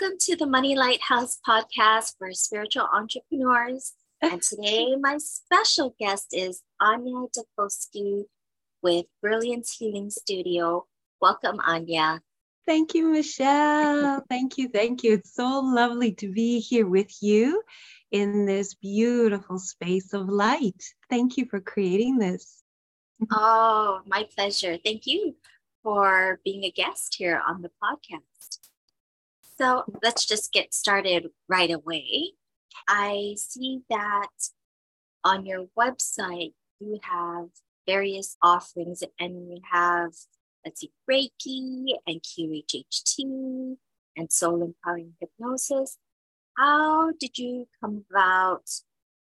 Welcome to the Money Lighthouse podcast for spiritual entrepreneurs. And today, my special guest is Ania Stokowski with Brilliance Healing Studio. Welcome, Ania. Thank you, Michelle. Thank you. Thank you. It's so lovely to be here with you in this beautiful space of light. Thank you for creating this. Oh, my pleasure. Thank you for being a guest here on the podcast. So let's just get started right away. I see that on your website you have various offerings and you have, let's see, Reiki and QHHT and soul empowering hypnosis. How did you come about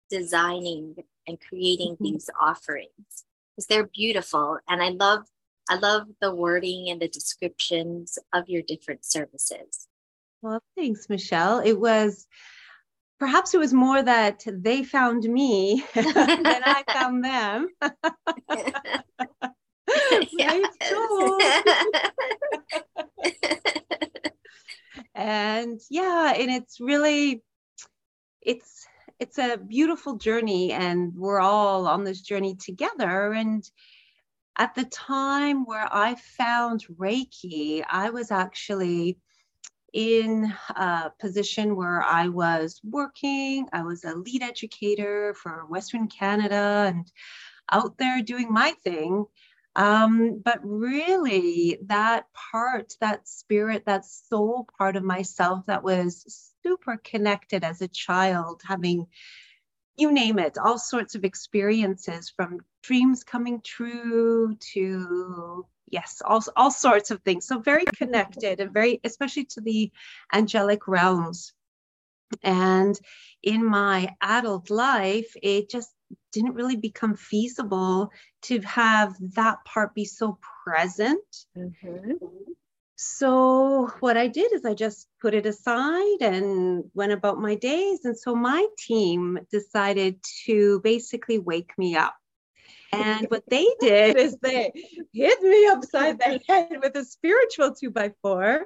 designing and creating mm-hmm. these offerings? Because they're beautiful and I love I love the wording and the descriptions of your different services. Well, thanks, Michelle. It was perhaps it was more that they found me than I found them. and yeah, and it's really it's it's a beautiful journey and we're all on this journey together and at the time where I found Reiki, I was actually in a position where I was working. I was a lead educator for Western Canada and out there doing my thing. Um, but really, that part, that spirit, that soul part of myself that was super connected as a child, having you name it, all sorts of experiences from dreams coming true to yes all, all sorts of things. So very connected and very especially to the angelic realms. And in my adult life it just didn't really become feasible to have that part be so present. Mm-hmm. so what i did is i just put it aside and went about my days. And so my team decided to basically wake me up and what they did is they hit me upside the head with a spiritual two by four.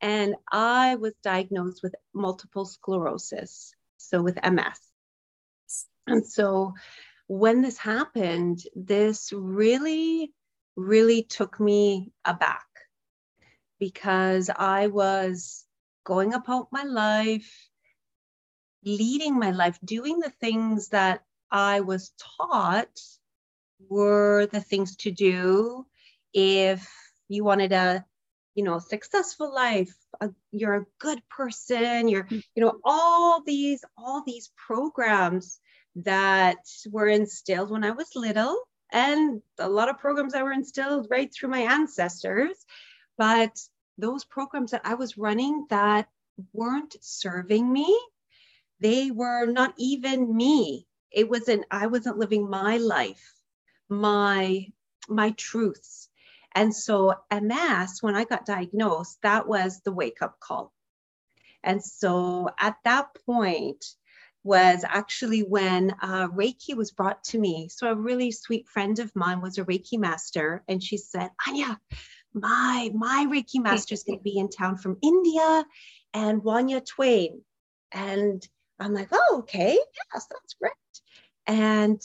And I was diagnosed with multiple sclerosis, so with MS. And so when this happened, this really, really took me aback because I was going about my life, leading my life, doing the things that I was taught were the things to do if you wanted a you know successful life a, you're a good person you're mm. you know all these all these programs that were instilled when i was little and a lot of programs that were instilled right through my ancestors but those programs that i was running that weren't serving me they were not even me it wasn't i wasn't living my life my my truths. And so MS, when I got diagnosed, that was the wake up call. And so at that point was actually when uh, Reiki was brought to me. So a really sweet friend of mine was a Reiki master, and she said, Ania, my my Reiki master is going to be in town from India, and Wanja Twan. And I'm like, oh, okay, yes, that's great. And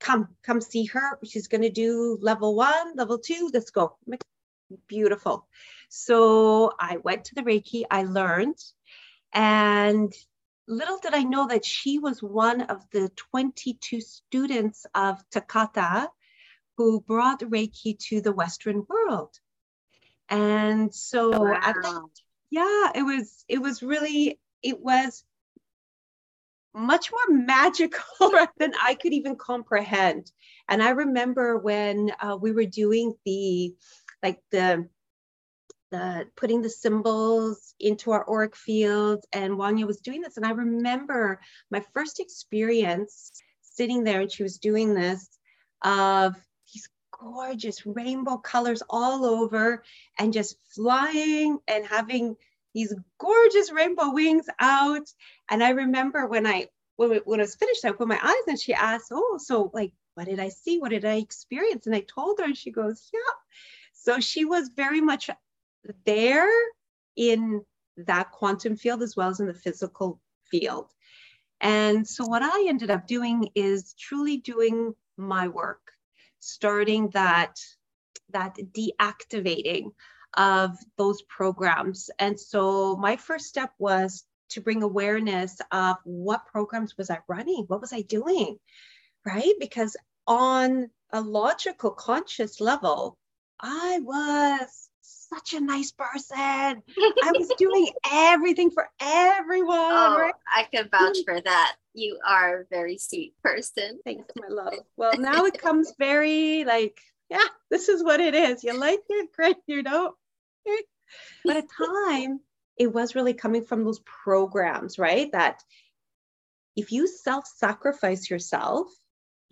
come come see her she's going to do level one level two let's go beautiful. So I went to the Reiki, I learned, and little did I know that she was one of the 22 students of Takata who brought Reiki to the Western world. And so wow. yeah, it was it was really it was much more magical than I could even comprehend. And I remember when uh, we were doing the like the the putting the symbols into our auric fields and Wanja was doing this and I remember my first experience sitting there and she was doing this of these gorgeous rainbow colors all over and just flying and having these gorgeous rainbow wings out. And I remember when I when, when I was finished I put my eyes and she asked oh so like what did I see? What did I experience? And I told her and she goes yeah. So she was very much there in that quantum field as well as in the physical field. And so, what I ended up doing is truly doing my work, starting that, that deactivating of those programs. And so, my first step was to bring awareness of what programs was I running? What was I doing? Right? Because on a logical, conscious level, I was such a nice person. I was doing everything for everyone. Oh, right? I can vouch for that. You are a very sweet person. Thanks, my love. Well, now it comes very like, yeah, this is what it is. You like it, great. You don't. But at time, it was really coming from those programs, right? That if you self-sacrifice yourself,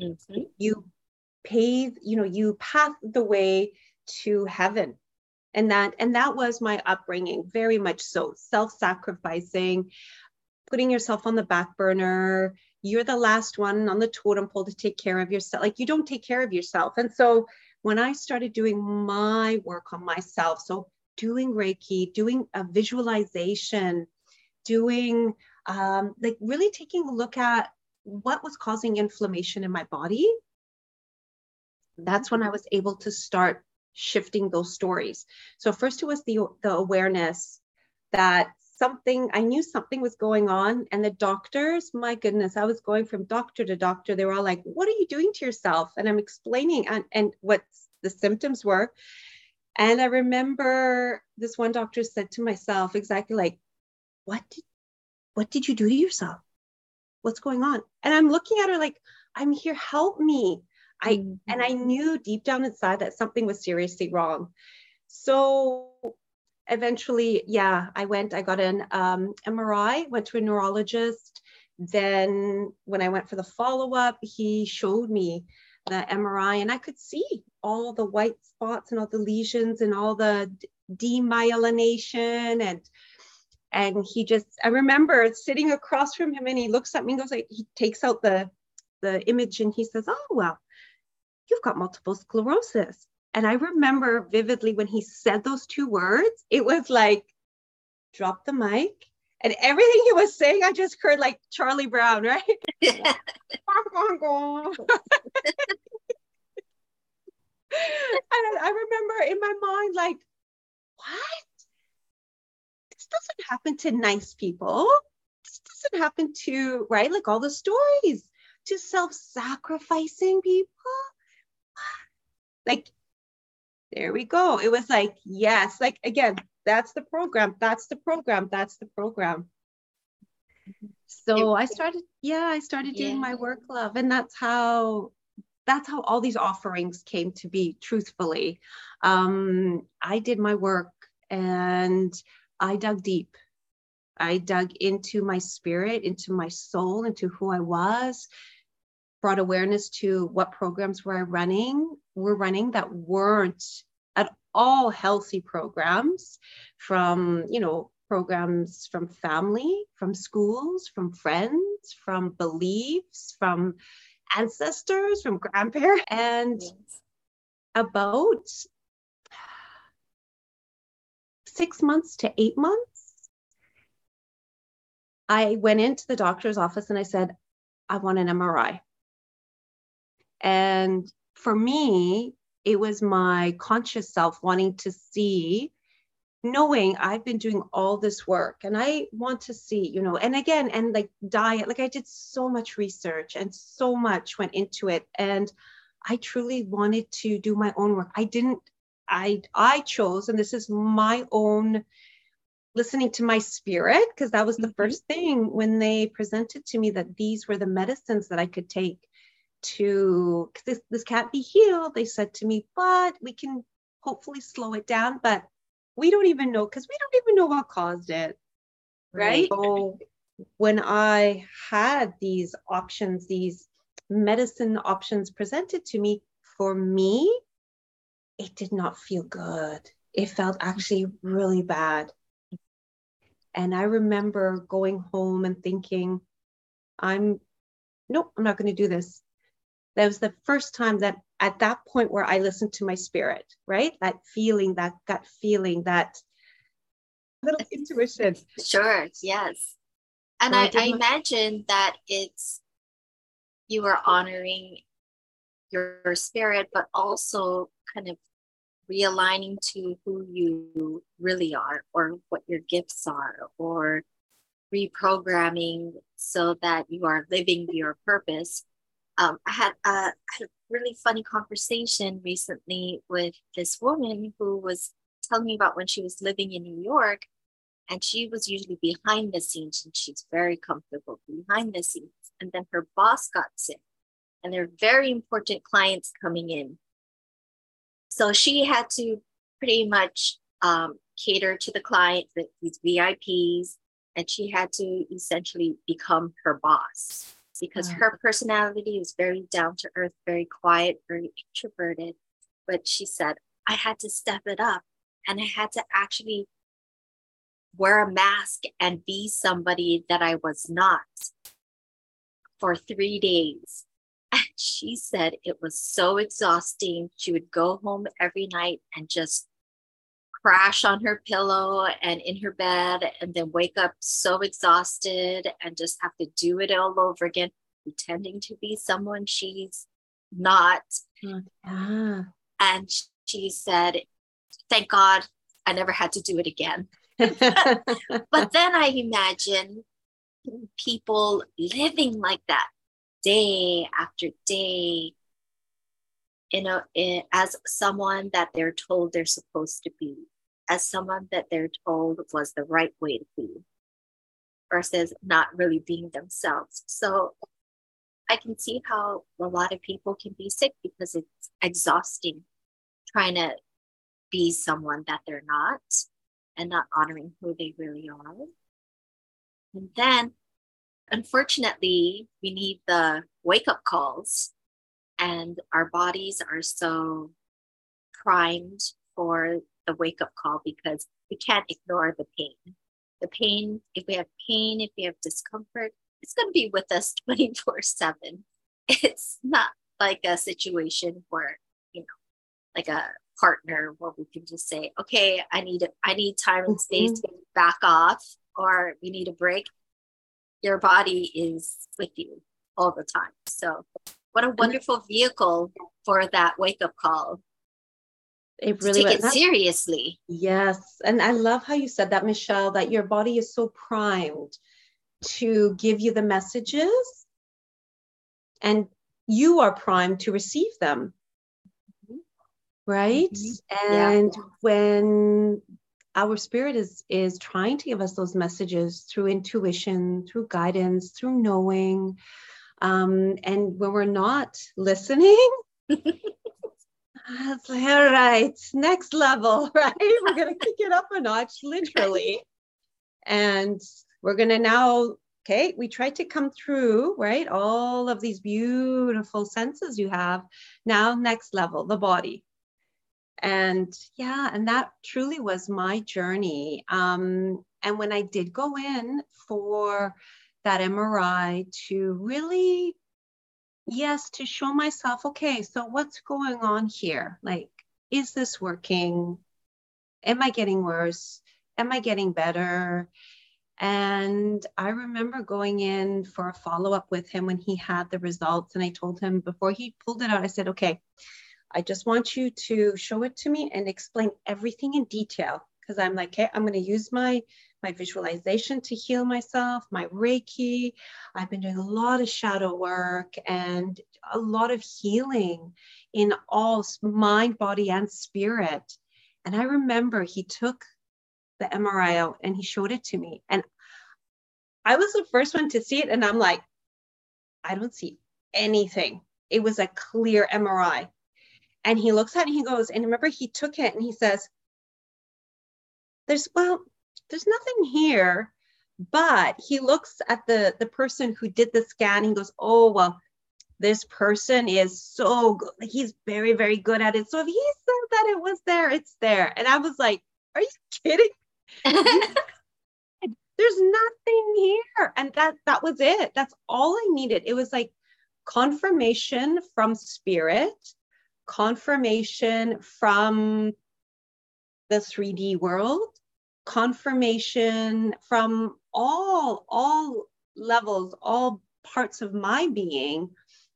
mm-hmm. you pave, you know, you path the way to heaven and that and that was my upbringing very much so self-sacrificing putting yourself on the back burner you're the last one on the totem pole to take care of yourself like you don't take care of yourself and so when i started doing my work on myself so doing reiki doing a visualization doing um, like really taking a look at what was causing inflammation in my body that's when i was able to start shifting those stories. So first it was the the awareness that something I knew something was going on and the doctors, my goodness, I was going from doctor to doctor. They were all like, "What are you doing to yourself?" And I'm explaining and, and what the symptoms were. And I remember this one doctor said to myself exactly like, "What did what did you do to yourself? What's going on?" And I'm looking at her like, "I'm here, help me." I mm-hmm. and I knew deep down inside that something was seriously wrong. So eventually, yeah, I went, I got an um, MRI, went to a neurologist. Then when I went for the follow-up, he showed me the MRI and I could see all the white spots and all the lesions and all the demyelination and and he just I remember sitting across from him and he looks at me and goes like he takes out the the image and he says, Oh well, you've got multiple sclerosis. And I remember vividly when he said those two words, it was like, drop the mic. And everything he was saying, I just heard like Charlie Brown, right? and I remember in my mind, like, what? This doesn't happen to nice people. This doesn't happen to, right? Like all the stories to self sacrificing people like there we go it was like yes like again that's the program that's the program that's the program so i started yeah i started doing yeah. my work love and that's how that's how all these offerings came to be truthfully. Um, i did my work and i dug deep. I dug into my spirit into my soul into who i was brought awareness to what programs were I running were running that weren't at all healthy programs from you know programs from family from schools from friends from beliefs from ancestors from grandparents and yes. about six months to eight months i went into the doctor's office and i said i want an mri and for me, it was my conscious self wanting to see knowing I've been doing all this work and I want to see, you know, and again, and like diet, like I did so much research and so much went into it. And I truly wanted to do my own work. I didn't, I, I chose, and this is my own listening to my spirit, because that was the mm-hmm. first thing when they presented to me that these were the medicines that I could take to, this, this can't be healed. They said to me, but we can hopefully slow it down. But we don't even know because we don't even know what caused it. Right. right. So when I had these options, these medicine options presented to me, for me, it did not feel good. It felt actually really bad. And I remember going home and thinking, I'm, nope, I'm not going to do this. That was the first time that at that point where I listened to my spirit, right? That feeling, that gut feeling, that little intuition. Sure, yes. And I, I, I imagine that it's you are honoring your spirit, but also kind of realigning to who you really are or what your gifts are or reprogramming so that you are living your purpose um, I had, a, had a really funny conversation recently with this woman who was telling me about when she was living in New York and she was usually behind the scenes and she's very comfortable behind the scenes. And then her boss got sick and there are very important clients coming in. So she had to pretty much um, cater to the client, these VIPs, and she had to essentially become her boss because uh-huh. her personality is very down to earth, very quiet, very introverted. But she said, I had to step it up and I had to actually wear a mask and be somebody that I was not for three days. And she said it was so exhausting. She would go home every night and just crash on her pillow and in her bed and then wake up so exhausted and just have to do it all over again, pretending to be someone she's not. Ah. And she said, Thank God I never had to do it again. but then I imagine people living like that day after day you know, eh, as someone that they're told they're supposed to be, as someone that they're told was the right way to be, versus not really being themselves. So I can see how a lot of people can be sick because it's exhausting trying to be someone that they're not and not honoring who they really are. And then, unfortunately, we need the wake up calls and our bodies are so primed for the wake up call because we can't ignore the pain. The pain, if we have pain, if we have discomfort, it's going to be with us 24 7. It's not like a situation where, you know, like a partner where we can just say, okay, I need, I need time and space mm-hmm. to back off, or we need a break. Your body is with you all the time. So what a wonderful vehicle for that wake up call. It really take it seriously. Yes. And I love how you said that, Michelle, that your body is so primed to give you the messages and you are primed to receive them. Right. Mm-hmm. And yeah. when our spirit is is trying to give us those messages through intuition, through guidance, through knowing, um, and when we're not listening, like, all right, next level, right? We're going to kick it up a notch, literally. And we're going to now, okay, we try to come through, right? All of these beautiful senses you have. Now, next level, the body. And yeah, and that truly was my journey. Um, and when I did go in for that MRI to really, yes, to show myself, okay, so what's going on here? Like, is this working? Am I getting worse? Am I getting better? And I remember going in for a follow up with him when he had the results. And I told him before he pulled it out, I said, okay, I just want you to show it to me and explain everything in detail. Because I'm like, okay, I'm going to use my my visualization to heal myself, my Reiki. I've been doing a lot of shadow work and a lot of healing in all mind, body, and spirit. And I remember he took the MRI out and he showed it to me. And I was the first one to see it. And I'm like, I don't see anything. It was a clear MRI. And he looks at it and he goes, and remember, he took it and he says, There's, well, there's nothing here. But he looks at the, the person who did the scan. he goes, Oh, well, this person is so good. He's very, very good at it. So if he said that it was there, it's there. And I was like, Are you kidding? There's nothing here. And that that was it. That's all I needed. It was like confirmation from spirit, confirmation from the 3D world, confirmation from all all levels, all parts of my being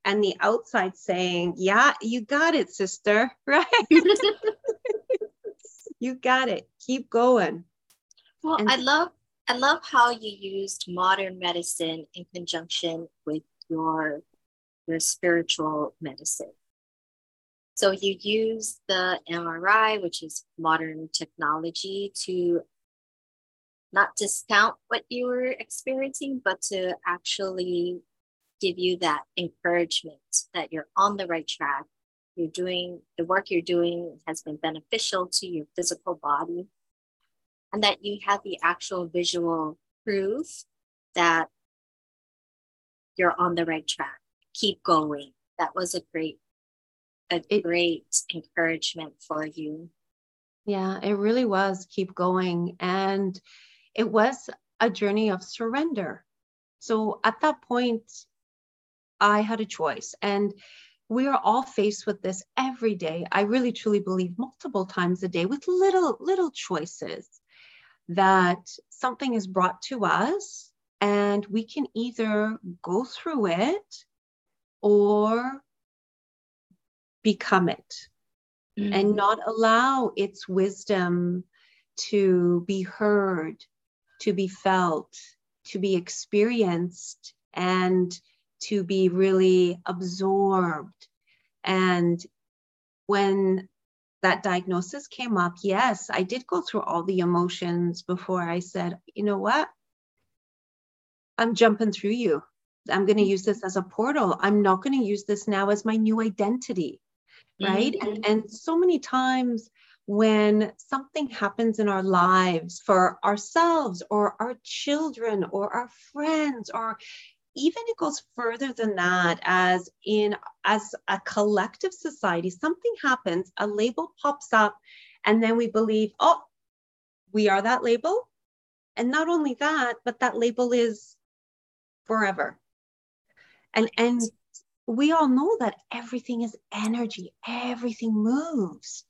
and the outside saying, "Yeah, you got it, sister." Right? you got it. Keep going. Well, and- I love I love how you used modern medicine in conjunction with your your spiritual medicine. So you use the MRI, which is modern technology, to not discount what you were experiencing, but to actually give you that encouragement that you're on the right track. You're doing the work you're doing has been beneficial to your physical body, and that you have the actual visual proof that you're on the right track. Keep going. That was a great, a it, great encouragement for you. Yeah, it really was. Keep going. And it was a journey of surrender. So at that point, I had a choice. And we are all faced with this every day. I really truly believe multiple times a day with little, little choices that something is brought to us and we can either go through it or become it mm-hmm. and not allow its wisdom to be heard, to be felt, to be experienced, and to be really absorbed. And when that diagnosis came up, yes, I did go through all the emotions before I said, you know what? I'm jumping through you. I'm going to use this as a portal. I'm not going to use this now as my new identity. Right. Mm-hmm. And, and so many times when something happens in our lives for ourselves or our children or our friends or even it goes further than that as in as a collective society something happens a label pops up and then we believe oh we are that label. And not only that but that label is forever. And and we all know that everything is energy. Everything moves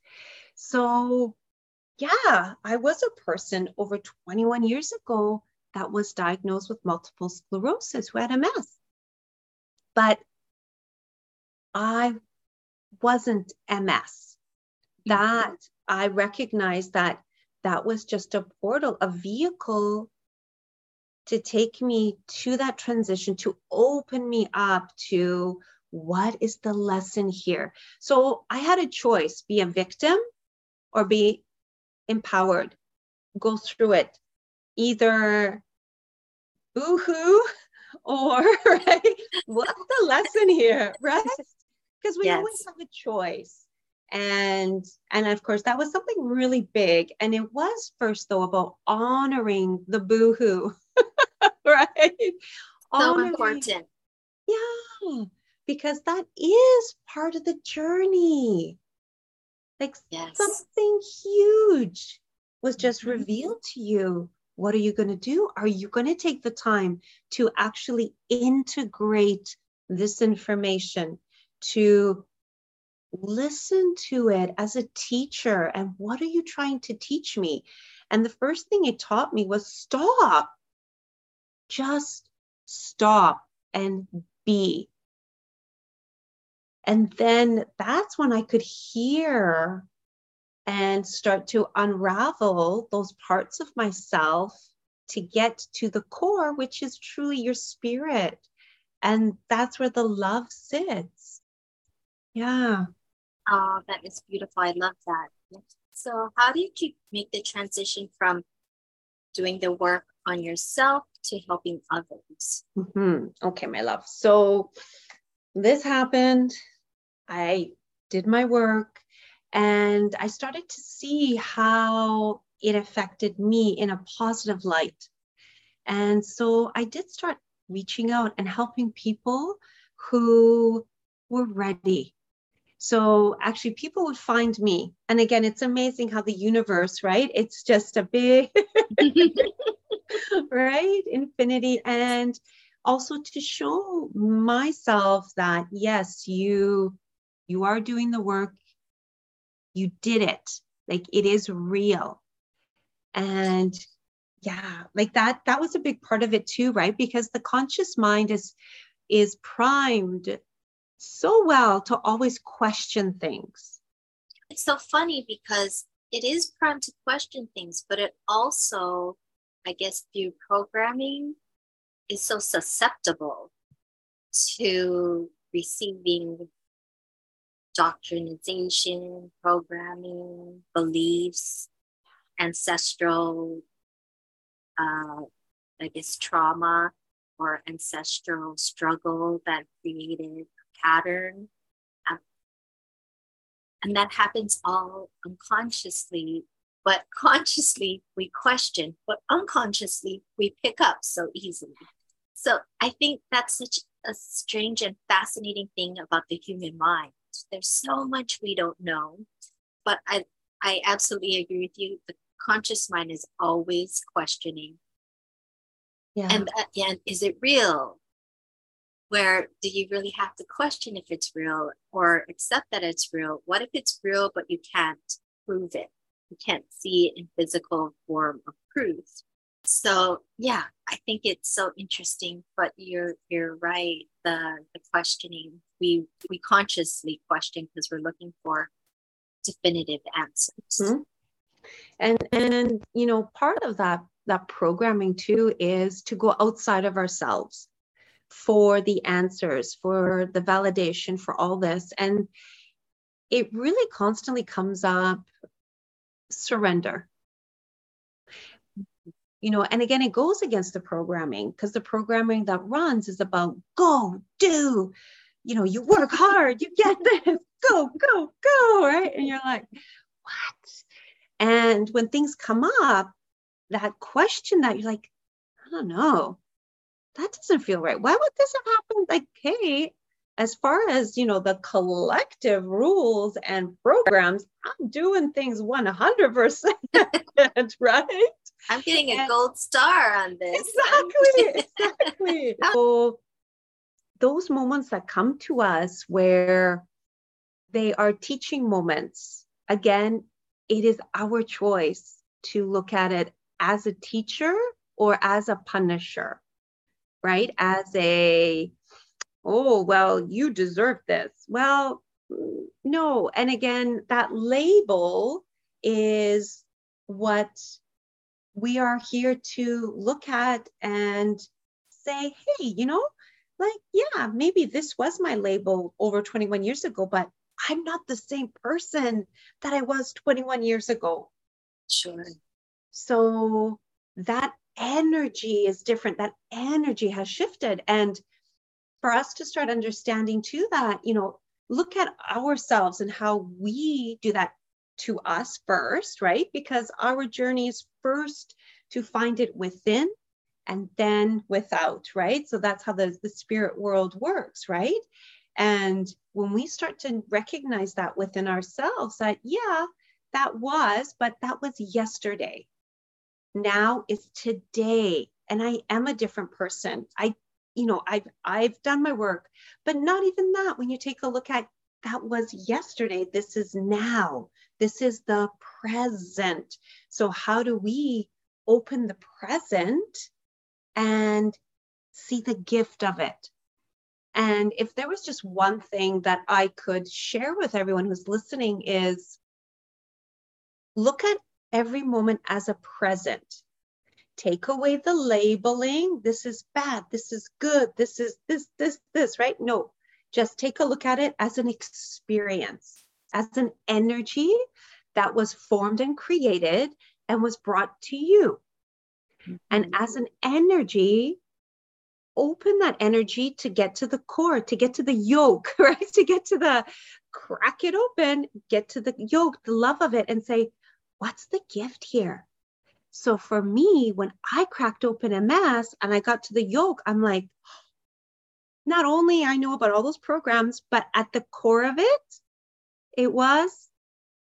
so yeah i was a person over 21 years ago that was diagnosed with multiple sclerosis who had MS. But I wasn't MS. Mm-hmm. That I recognized that that was just a portal, a vehicle to take me to that transition, to open me up to what is the lesson here. So I had a choice be a victim or be empowered, go through it, either boohoo or right? What's the lesson here right? Because we yes. always have a choice. And and of course that was something really big. And it was first though about honoring the boohoo right? So honoring, important. Yeah because that is part of the journey like yes. something huge was just mm-hmm. revealed to you what are you going to do? Are you going to take the time to actually integrate this information, to listen to it as a teacher? And what are you trying to teach me? And the first thing it taught me was stop. Just stop and be. And then that's when I could hear and start to unravel those parts of myself to get to the core, which is truly your spirit. And that's where the love sits. Yeah. Oh, that is beautiful. I love that. So, how did you make the transition from doing the work on yourself to helping others? Mm-hmm. Okay, my love. So, this happened. I did my work and I started to see how it affected me in a positive light. And so I did start reaching out and helping people who were ready. So actually, people would find me. And again, it's amazing how the universe, right? It's just a big, right? Infinity. And also to show myself that, yes, you you are doing the work. You did it. Like it is real. And yeah like that that was a big part of it too right? Because the conscious mind is is primed so well to always question things. It's so funny because it is primed to question things but it also i guess through programming is so susceptible to receiving doctrinization, programming, beliefs, ancestral, uh, I guess, trauma or ancestral struggle that created a pattern. Um, and that happens all unconsciously, but consciously we question, but unconsciously we pick up so easily. So I think that's such a strange and fascinating thing about the human mind there's so much we don't know. But I, I absolutely agree with you. The conscious mind is always questioning. Yeah. And, uh, and is it real? Where do you really have to question if it's real or accept that it's real? What if it's real, but you can't prove it? You can't see it in physical form of proof. So yeah, I think it's so interesting. But you're you're right. The the questioning we we consciously question because we're looking for definitive answers. Mm-hmm. And and you know part of that that programming too is to go outside of ourselves for the answers, for the validation, for all this. And it really constantly comes up surrender you know and again it goes against the programming because the programming that runs is about go do you know you work hard you get this go go go right? And you're like what? And when things come up that question that you're like i don't know that doesn't feel right. Why would this have happened? Like hey as far as you know the collective rules and programs i'm doing things 100% right I'm getting a and gold star on this. Exactly, exactly. so those moments that come to us where they are teaching moments, again, it is our choice to look at it as a teacher or as a punisher, right? As a, oh, well, you deserve this. Well, no. And again, that label is what we are here to look at and say, hey, you know, like, yeah, maybe this was my label over 21 years ago, but I'm not the same person that I was 21 years ago. Sure. So that energy is different. That energy has shifted. And for us to start understanding too that, you know, look at ourselves and how we do that to us first, right? Because our journey is first to find it within and then without, right? So that's how the, the spirit world works, right? And when we start to recognize that within ourselves, that, yeah, that was, but that was yesterday. Now is today. And I am a different person. I, you know, I've I've done my work, but not even that. When you take a look at that was yesterday, this is now. This is the present. So, how do we open the present and see the gift of it? And if there was just one thing that I could share with everyone who's listening is look at every moment as a present. Take away the labeling. This is bad. This is good. This is this, this, this, right? No, just take a look at it as an experience, as an energy that was formed and created and was brought to you. Mm-hmm. And as an energy, open that energy to get to the core, to get to the yolk, right? To get to the crack it open, get to the yolk, the love of it, and say, what's the gift here? So for me, when I cracked open MS and I got to the yolk, I'm like, not only I know about all those programs, but at the core of it, it was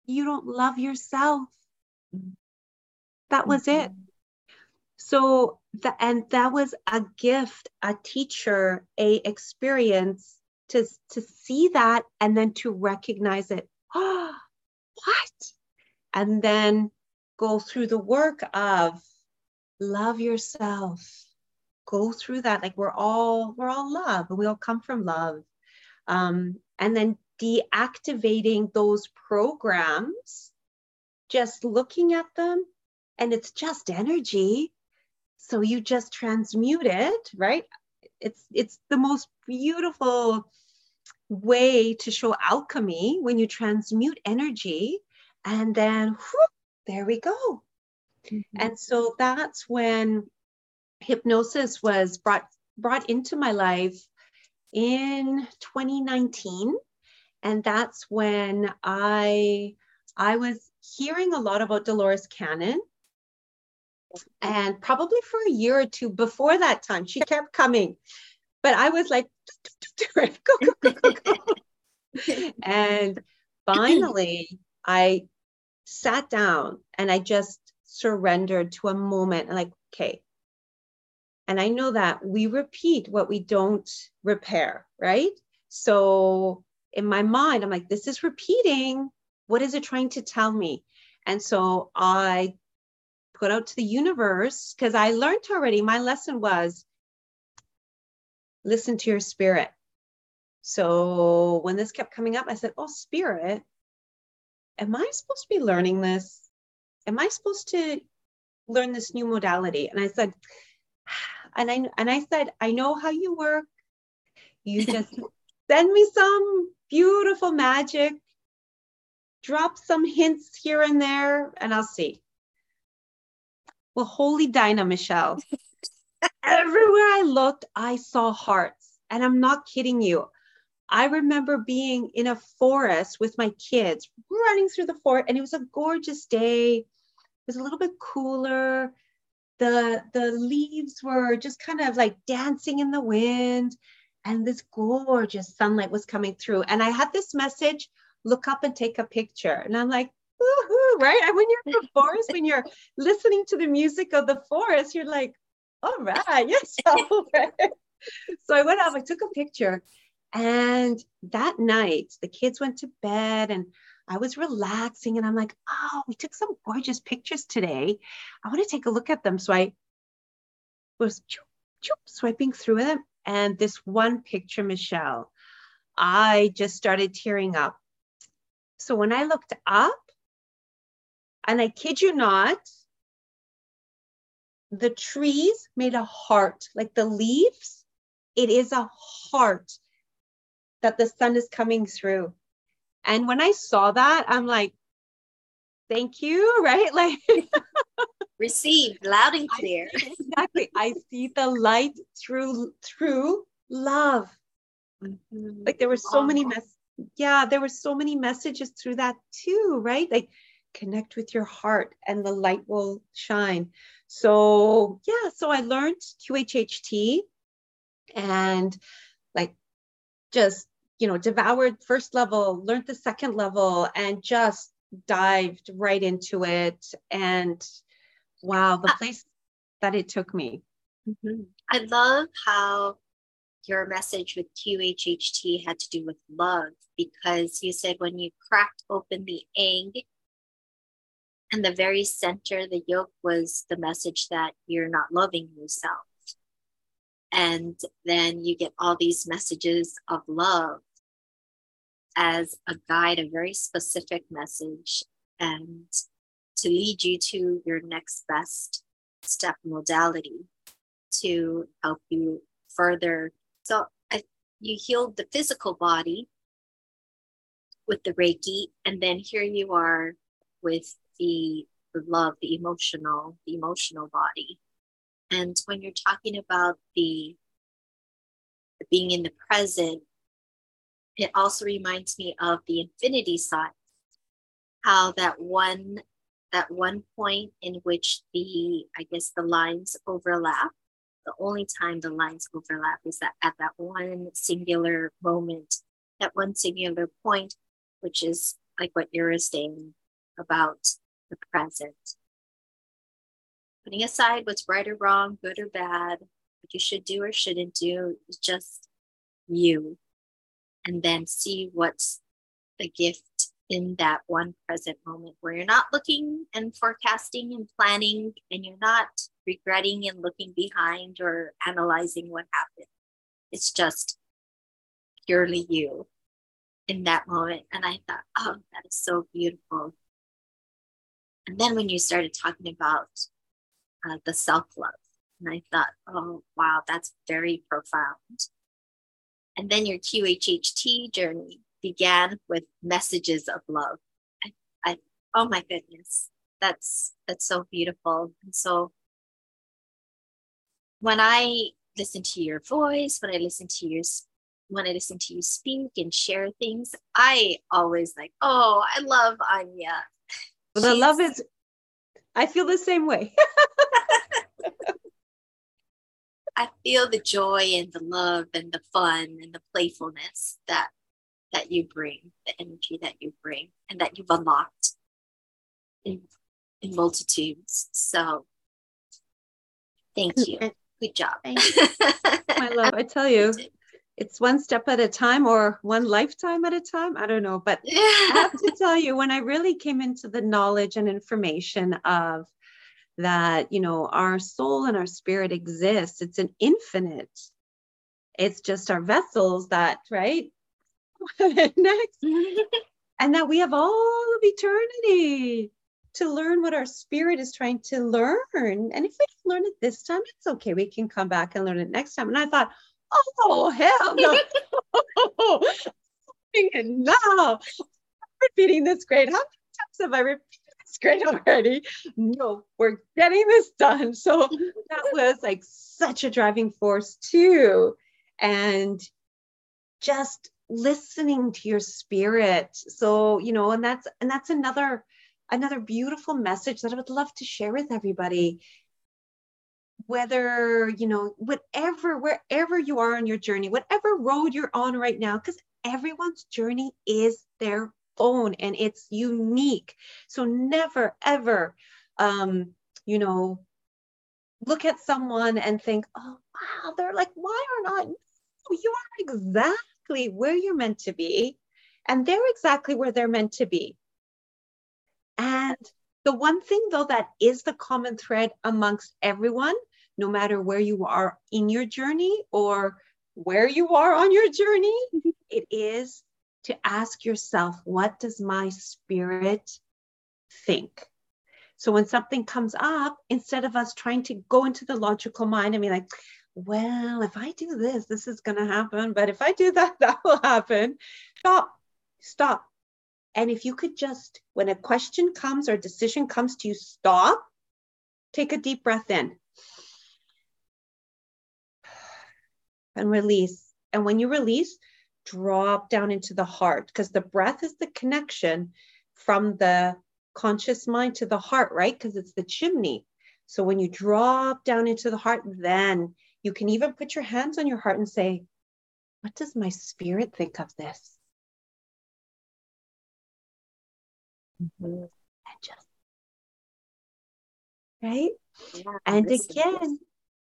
you don't love yourself. That was it. Mm-hmm. So the, and that was a gift, a teacher, a experience to, to see that and then to recognize it. Oh, what? And then go through the work of love yourself. Go through that. Like we're all, we're all love and we all come from love. Um, and then deactivating those programs, just looking at them, and it's just energy. So you just transmute it right? It's it's the most beautiful way to show alchemy when you transmute energy and then whoop, there we go. Mm-hmm. and so that's when hypnosis was brought brought into my life in 2019 and that's when i i was hearing a lot about dolores cannon and probably for a year or two before that time, she kept coming. But I was like, go, go, go, go, go. and finally, I sat down and I just surrendered to a moment and like, okay. And I know that we repeat what we don't repair, right? So in my mind, I'm like, this is repeating. What is it trying to tell me? And so I put out to the universe because I learned already. My lesson was listen to your spirit. So when this kept coming up, I said, Oh, spirit, am I supposed to be learning this? Am I supposed to learn this new modality? And I said, and I and I said, I know how you work. You just send me some beautiful magic, drop some hints here and there, and I'll see. Well, holy Dinah, Michelle. Everywhere I looked, I saw hearts. And I'm not kidding you. I remember being in a forest with my kids, running through the forest, and it was a gorgeous day. It was a little bit cooler. The, the leaves were just kind of like dancing in the wind, and this gorgeous sunlight was coming through. And I had this message look up and take a picture. And I'm like, woohoo, right? And when you're in the forest, when you're listening to the music of the forest, you're like, all right, yes. so I went up, I took a picture. And that night, the kids went to bed and I was relaxing. And I'm like, oh, we took some gorgeous pictures today. I want to take a look at them. So I was choop, choop, swiping through them. And this one picture, Michelle, I just started tearing up. So when I looked up, and I kid you not, the trees made a heart, like the leaves, it is a heart that the sun is coming through. And when I saw that, I'm like, thank you, right? Like, received loud and clear. Exactly. I see the light through through love. Mm-hmm. Like there were so wow. many mess yeah, there were so many messages through that too, right? Like connect with your heart and the light will shine. So, yeah, so I learned QHHT and like just, you know, devoured first level, learned the second level, and just dived right into it. And wow, the place that it took me. Mm-hmm. I love how your message with QHHT had to do with love because you said when you cracked open the egg, and the very center, the yolk was the message that you're not loving yourself. And then you get all these messages of love as a guide, a very specific message, and to lead you to your next best step modality to help you further. So I, you healed the physical body with the Reiki, and then here you are with the, the love, the emotional, the emotional body. And when you're talking about the being in the present, it also reminds me of the infinity sign, how that one that one point in which the I guess the lines overlap. The only time the lines overlap is that at that one singular moment, that one singular point, which is like what you're saying about the present. Putting aside what's right or wrong, good or bad, what you should do or shouldn't do, is just you. And then see what's the gift in that one present moment where you're not looking and forecasting and planning and you're not regretting and looking behind or analyzing what happened. It's just purely you in that moment. And I thought, oh, that is so beautiful. And then when you started talking about uh, the self love, and I thought, oh, wow, that's very profound. And then your QHHT journey began with messages of love. I, I oh my goodness, that's that's so beautiful. And so when I listen to your voice, when I listen to your when I listen to you speak and share things, I always like, oh, I love Ania. Well, the love is, I feel the same way. I feel the joy and the love and the fun and the playfulness that that you bring, the energy that you bring, and that you've unlocked in in multitudes. So, thank you. Good job. My love, I tell you, it's one step at a time or one lifetime at a time. I don't know. But I have to tell you, when I really came into the knowledge and information of that, you know, our soul and our spirit exists, it's an infinite. It's just our vessels that, right? Next. and that we have all of eternity to learn what our spirit is trying to learn. And if we don't learn it this time, it's okay. We can come back and learn it next time. And I thought, oh, hell no. now, repeating this grade. How many times have I repeated this grade already? No, we're getting this done. So that was like such a driving force, too. And just listening to your spirit. So you know and that's and that's another another beautiful message that i would love to share with everybody. Whether you know whatever wherever you are on your journey whatever road you're on right now because everyone's journey is their own and it's unique. So never ever um you know look at someone and think oh wow they're like why are not you? Are exactly where you're meant to be and they're exactly where they're meant to be and the one thing though that is the common thread amongst everyone no matter where you are in your journey or where you are on your journey, it is to ask yourself, what does my spirit think? So when something comes up, instead of us trying to go into the logical mind and be like, well, if I do this, this is going to happen. But if I do that, that will happen. Stop, stop. And if you could just, when a question comes or a decision comes to you, stop, take a deep breath in. and release. And when you release, drop down into the heart because the breath is the connection from the conscious mind to the heart, right? Because it's the chimney. So when you drop down into the heart, then you can even put your hands on your heart and say, What does my spirit think of this? Mm-hmm. And just, right? Yeah, and again,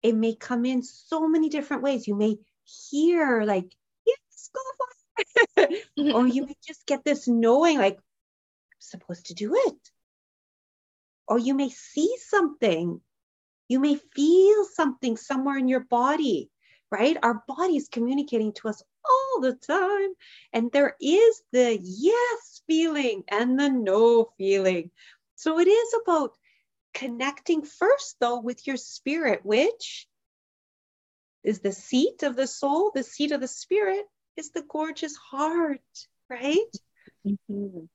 it may come in so many different ways. You may hear like, yes, go for it. or you may just get this knowing like, I'm supposed to do it. Or you may see something. You may feel something somewhere in your body. right? Our body is communicating to us all the time. And there is the yes feeling and the no feeling. So it is about connecting first, though, with your spirit, which is the seat of the soul, the seat of the spirit is the gorgeous heart, right? Mm-hmm.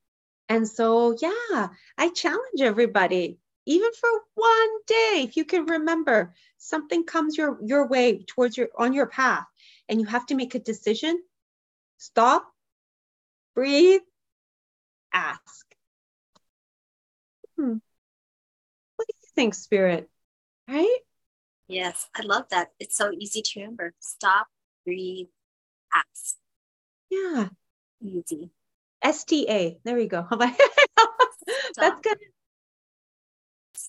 And so, yeah, I challenge everybody, even for one day, if you can remember something comes your, your way towards your on your path and you have to make a decision, stop, breathe, ask. Hmm. What do you think, spirit? Right? Yes, I love that. It's so easy to remember. Stop, breathe, ask. Yeah. Easy. STA. There we go. That's good.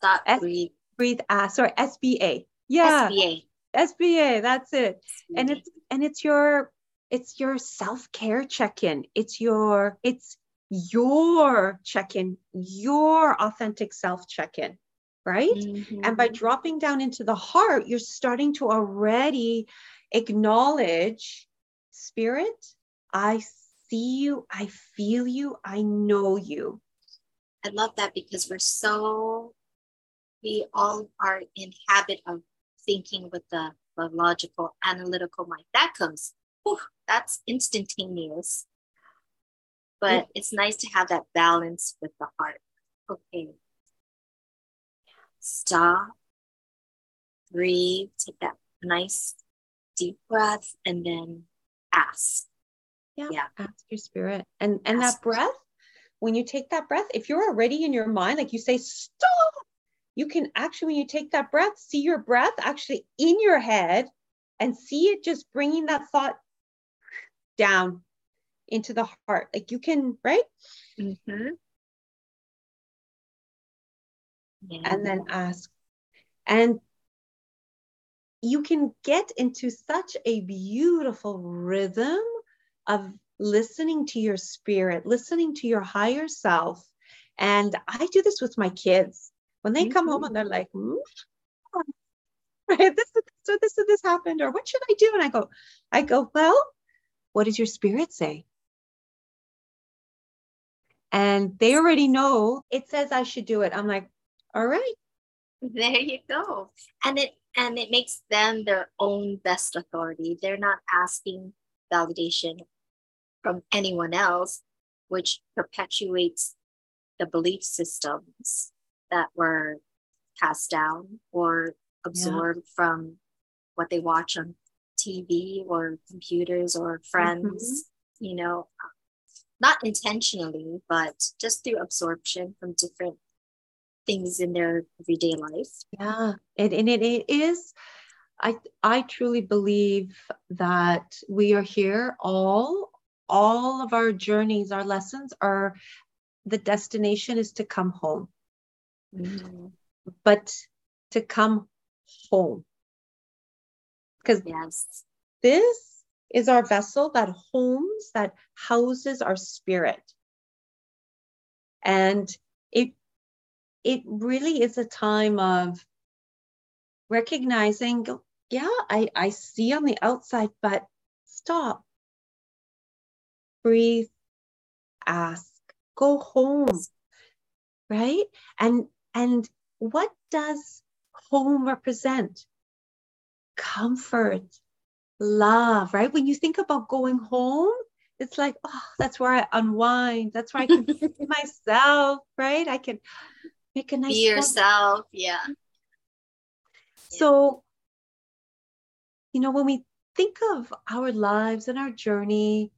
Stop, S- breathe. Breathe, ask, or SBA. Yeah. SBA. SBA, that's it. SBA. And it's and it's your it's your self-care check-in. It's your it's your check-in, your authentic self check-in, right? Mm-hmm. And by dropping down into the heart, you're starting to already acknowledge spirit, I see you, I feel you, I know you. I love that because we're so, we all are in habit of thinking with the, the logical, analytical mind. That comes, whew, that's instantaneous. But it's nice to have that balance with the heart. Okay. Stop, breathe, take that nice deep breath, and then ask yeah, yeah. ask your spirit and and ask. that breath when you take that breath if you're already in your mind like you say stop you can actually when you take that breath see your breath actually in your head and see it just bringing that thought down into the heart like you can right mm-hmm. yeah. and then ask and you can get into such a beautiful rhythm of listening to your spirit, listening to your higher self. And I do this with my kids. When they come home and they're like, mm, right, this so this so this happened, or what should I do? And I go, I go, well, what does your spirit say? And they already know it says I should do it. I'm like, all right. There you go. And it and it makes them their own best authority. They're not asking validation from anyone else, which perpetuates the belief systems that were passed down or absorbed yeah. from what they watch on TV or computers or friends, mm-hmm. you know, not intentionally, but just through absorption from different things in their everyday life. Yeah, and, and it, it is. I I truly believe that we are here all all of our journeys, our lessons are the destination is to come home. Mm-hmm. But to come home. Because yes. this is our vessel that homes, that houses our spirit. And it it really is a time of recognizing, yeah, I, I see on the outside, but stop breathe, ask, go home, right? And and what does home represent? Comfort, love, right? When you think about going home, it's like, oh, that's where I unwind. That's where I can be myself, right? I can make a nice be yourself. Yeah. So, you know, when we think of our lives and our journey,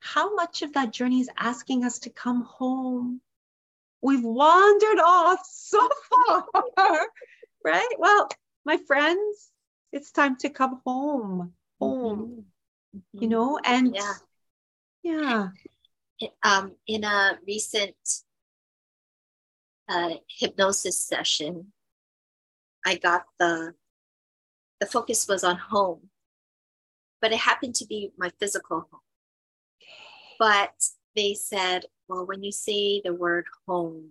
how much of that journey is asking us to come home? We've wandered off so far, right? Well, my friends, it's time to come home, home, mm-hmm. you know, and yeah. Yeah. Um, in a recent uh, hypnosis session, I got the the focus was on home, but it happened to be my physical home. But they said, well, when you say the word home,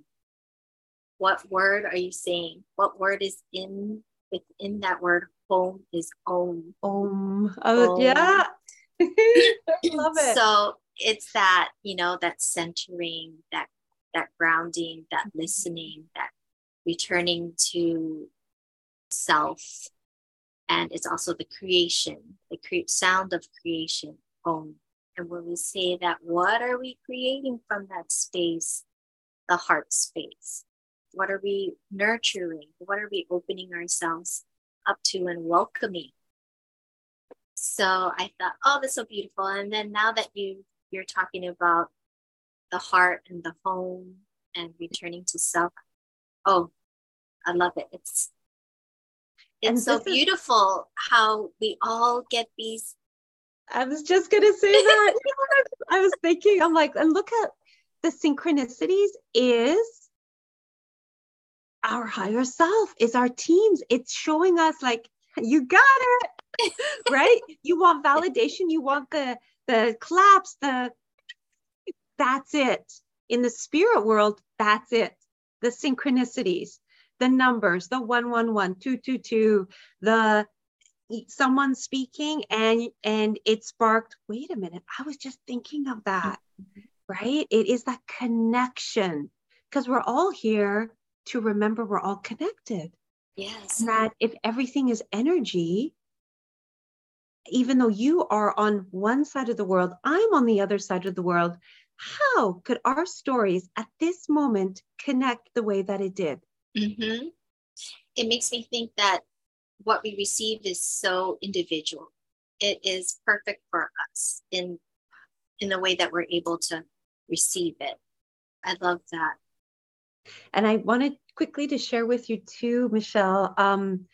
what word are you saying? What word is in within that word home is om. Om. Oh, om. yeah. love it. So it's that, you know, that centering, that that grounding, that mm-hmm. listening, that returning to self. And it's also the creation, the cre- sound of creation, om. And when we say that, what are we creating from that space? The heart space. What are we nurturing? What are we opening ourselves up to and welcoming? So I thought, oh, that's so beautiful. And then now that you you're talking about the heart and the home and returning to self, oh, I love it. It's it's so beautiful is, how we all get these. I was just gonna say that. I was thinking, I'm like, and look at the synchronicities is our higher self is our teams. It's showing us like you got it, right? You want validation. You want the the claps. The that's it. In the spirit world, that's it. The synchronicities, the numbers, the one one one, two two two, the someone speaking and and it sparked. Wait a minute, I was just thinking of that, right? It is that connection because we're all here to remember we're all connected. Yes. And that if everything is energy, even though you are on one side of the world, I'm on the other side of the world, how could our stories at this moment connect the way that it did? Mm-hmm. It makes me think that what we receive is so individual. It is perfect for us in in the way that we're able to receive it. I love that. And I wanted quickly to share with you too, Michelle. Um,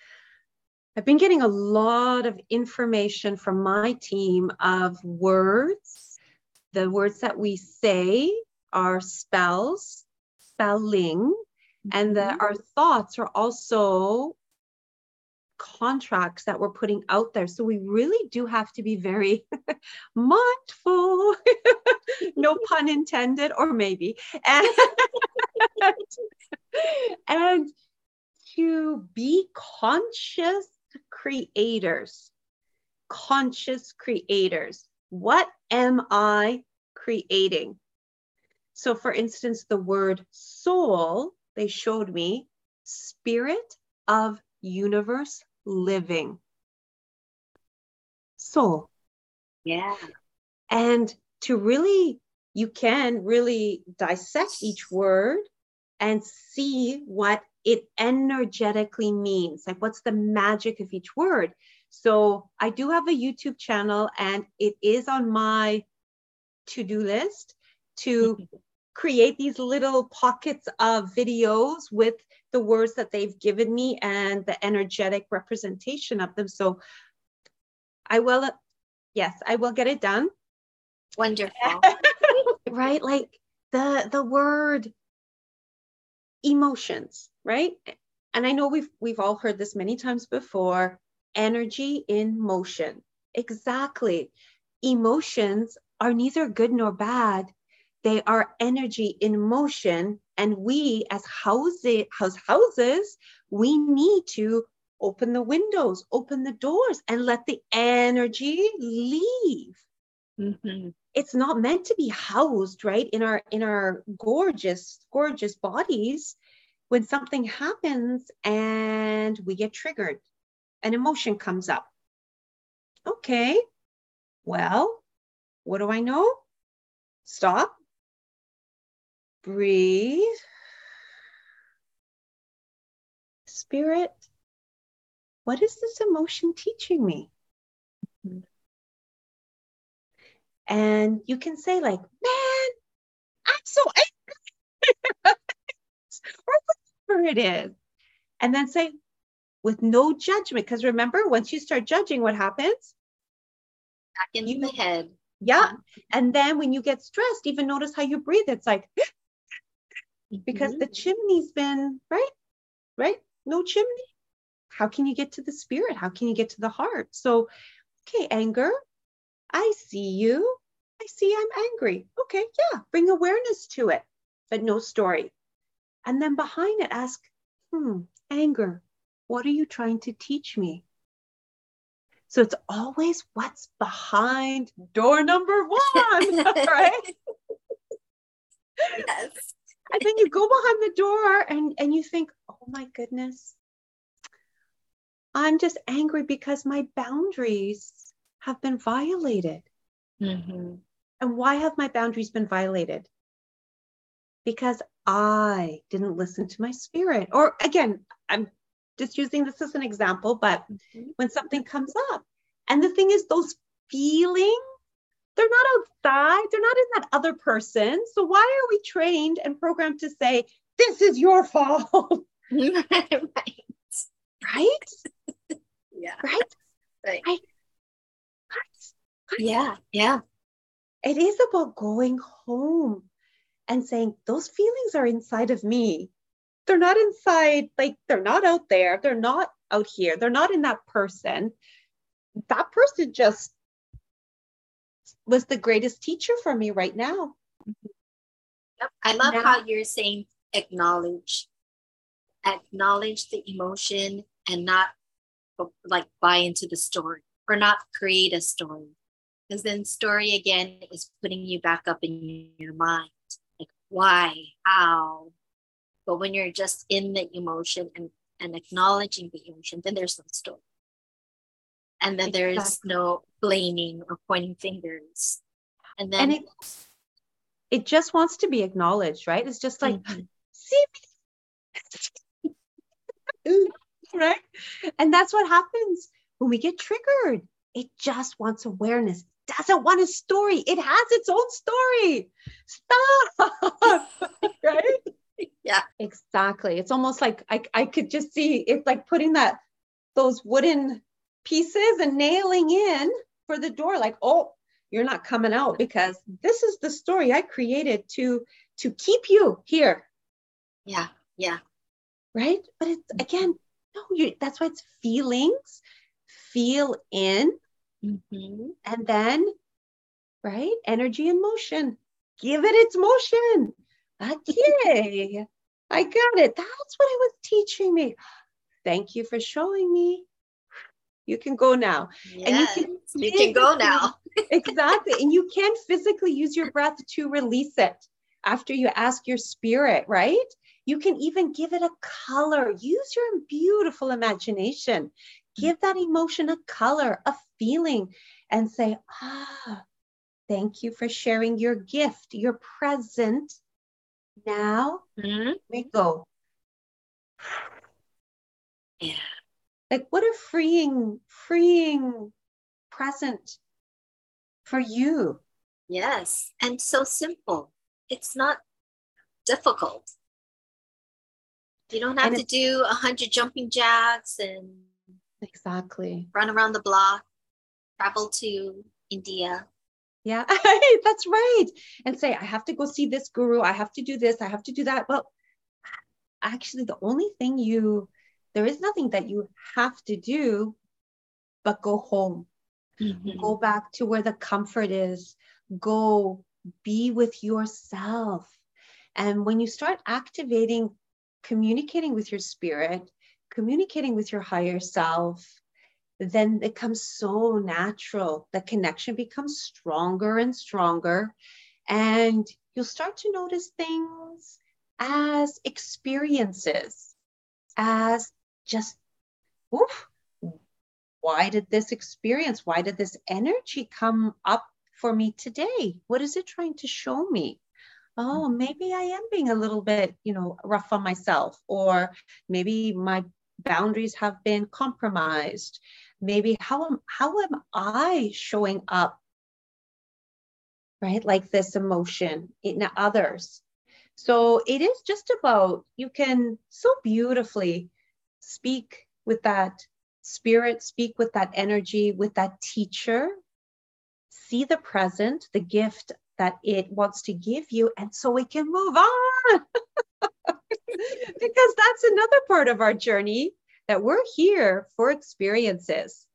I've been getting a lot of information from my team of words. The words that we say are spells, spelling, mm-hmm. and that our thoughts are also contracts that we're putting out there. So we really do have to be very mindful, no pun intended, or maybe, and, and to be conscious creators. Conscious creators. What am I creating? So, for instance, the word soul, they showed me spirit of universe living. Soul. Yeah. And to really, you can really dissect each word and see what it energetically means. Like, what's the magic of each word? So, I do have a YouTube channel and it is on my to do list to create these little pockets of videos with the words that they've given me and the energetic representation of them. So I will, yes, I will get it done. Wonderful. right? Like the the word emotions, right? And I know we've we've all heard this many times before, energy in motion. Exactly. Emotions are neither good nor bad they are energy in motion. And we, as houses, house houses, we need to open the windows, open the doors, and let the energy leave. Mm-hmm. It's not meant to be housed, right, in our in our gorgeous, gorgeous bodies. When something happens and we get triggered, an emotion comes up. Okay, well, what do I know? Stop, breathe. Spirit, what is this emotion teaching me? And you can say, like, man, I'm so angry. or whatever it is. And then say, with no judgment. Because remember, once you start judging, what happens? Back in you, the head. Yeah. Mm-hmm. And then when you get stressed, even notice how you breathe. It's like, because mm-hmm. the chimney's been right, right? No chimney. How can you get to the spirit? How can you get to the heart? So, okay, anger, I see you. I see I'm angry. Okay, yeah, bring awareness to it, but no story. And then behind it, ask, hmm, anger, what are you trying to teach me? So it's always what's behind door number one, right? Yes. And then you go behind the door and, and you think, oh my goodness, I'm just angry because my boundaries have been violated. Mm-hmm. And why have my boundaries been violated? Because I didn't listen to my spirit. Or again, I'm just using this as an example, but Mm-hmm. when something comes up, and the thing is, those feelings, they're not outside, they're not in that other person. So why are we trained and programmed to say, this is your fault? right. right? Yeah. Right? Right. I- Yeah. Yeah. It is about going home and saying, those feelings are inside of me. They're not inside, like they're not out there. They're not out here. They're not in that person. That person just was the greatest teacher for me right now. Yep. I love Now- how you're saying acknowledge, acknowledge the emotion and not like buy into the story or not create a story. Because then story again is putting you back up in your mind. Like why, how. But when you're just in the emotion and, and acknowledging the emotion, then there's no story. And then there is no blaming or pointing fingers. And then And it it just wants to be acknowledged, right? It's just like, Mhm. see me. right? And that's what happens when we get triggered. It just wants awareness. Doesn't want a story. It has its own story. Stop. right? Yeah. Exactly. It's almost like I, I could just see it's like putting that those wooden pieces and nailing in for the door, like, oh, you're not coming out because this is the story I created to to keep you here yeah, yeah. right? But it's again, no, you that's why it's feelings, feel in, Mhm. and then right, energy and motion. Give it its motion. Okay, I got it. That's what it was teaching me. Thank you for showing me. You can go now. Yes, And you can you can go now. exactly. And you can physically use your breath to release it after you ask your spirit, right? You can even give it a color. Use your beautiful imagination. Give that emotion a color, a feeling, and say, ah, thank you for sharing your gift, your present. Now Mhm. we go. Yeah. Like, what a freeing, freeing present for you. Yes, and so simple. It's not difficult. You don't have And to do a hundred jumping jacks and Exactly. run around the block, travel to India. Yeah, that's right. And say, I have to go see this guru. I have to do this. I have to do that. Well, actually, the only thing you, there is nothing that you have to do but go home. Mm-hmm. Go back to where the comfort is. Go be with yourself. And when you start activating, communicating with your spirit, communicating with your higher self, then it comes so natural. The connection becomes stronger and stronger. And you'll start to notice things as experiences, as just, oof, why did this experience, why did this energy come up for me today? What is it trying to show me? Oh, mm. maybe I am being a little bit, you know, rough on myself, or maybe my boundaries have been compromised. Maybe how am how am I showing up, right? Like this emotion in others. So it is just about you can so beautifully speak with that spirit, speak with that energy, with that teacher, see the present, the gift that it wants to give you, and so we can move on. because that's another part of our journey that we're here for experiences.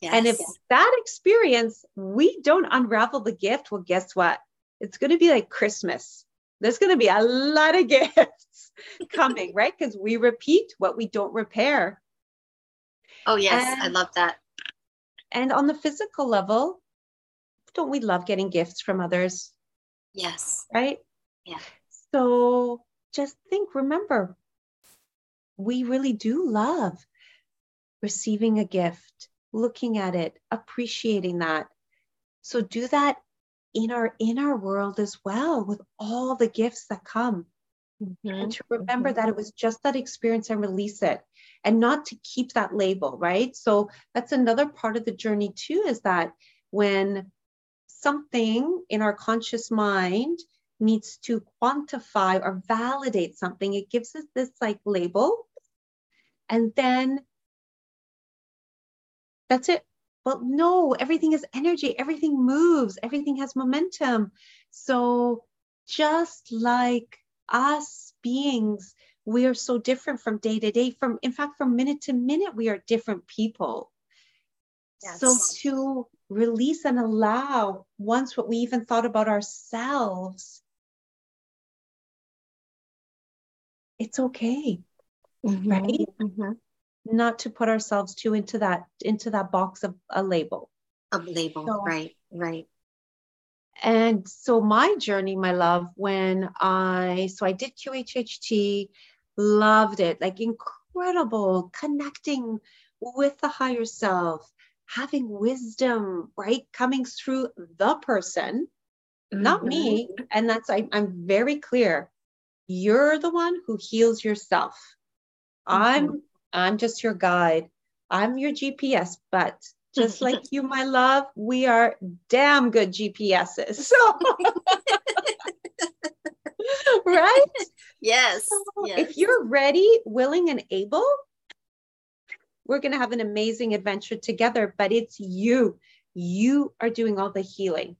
Yes. And if that experience, we don't unravel the gift, well, guess what? It's going to be like Christmas. There's going to be a lot of gifts coming, right? Because we repeat what we don't repair. oh yes, I love that. And on the physical level, don't we love getting gifts from others? Yes. Right? Yeah. So just think, remember, we really do love receiving a gift, looking at it, appreciating that. So do that in our in our world as well with all the gifts that come. Mm-hmm. And to remember mm-hmm. that it was just that experience and release it and not to keep that label, right? So that's another part of the journey too is that when something in our conscious mind needs to quantify or validate something, it gives us this like label. And then that's it. Well, no, everything is energy, everything moves, everything has momentum. So just like us beings, we are so different from day to day. From in fact, from minute to minute, we are different people. Yes. So to release and allow once what we even thought about ourselves, it's okay. Mm-hmm. Right? Mm-hmm. Not to put ourselves too into that into that box of a label. A label, so, right, right. And so my journey, my love, when I so I did QHHT, loved it, like incredible, connecting with the higher self, having wisdom, right? Coming through the person, mm-hmm. not me. Mm-hmm. And that's, I, I'm very clear. You're the one who heals yourself. Mm-hmm. I'm, I'm just your guide. I'm your GPS, but just like you, my love, we are damn good GPSs. So, right? Yes, so yes. If you're ready, willing, and able, we're going to have an amazing adventure together, but it's you. You are doing all the healing.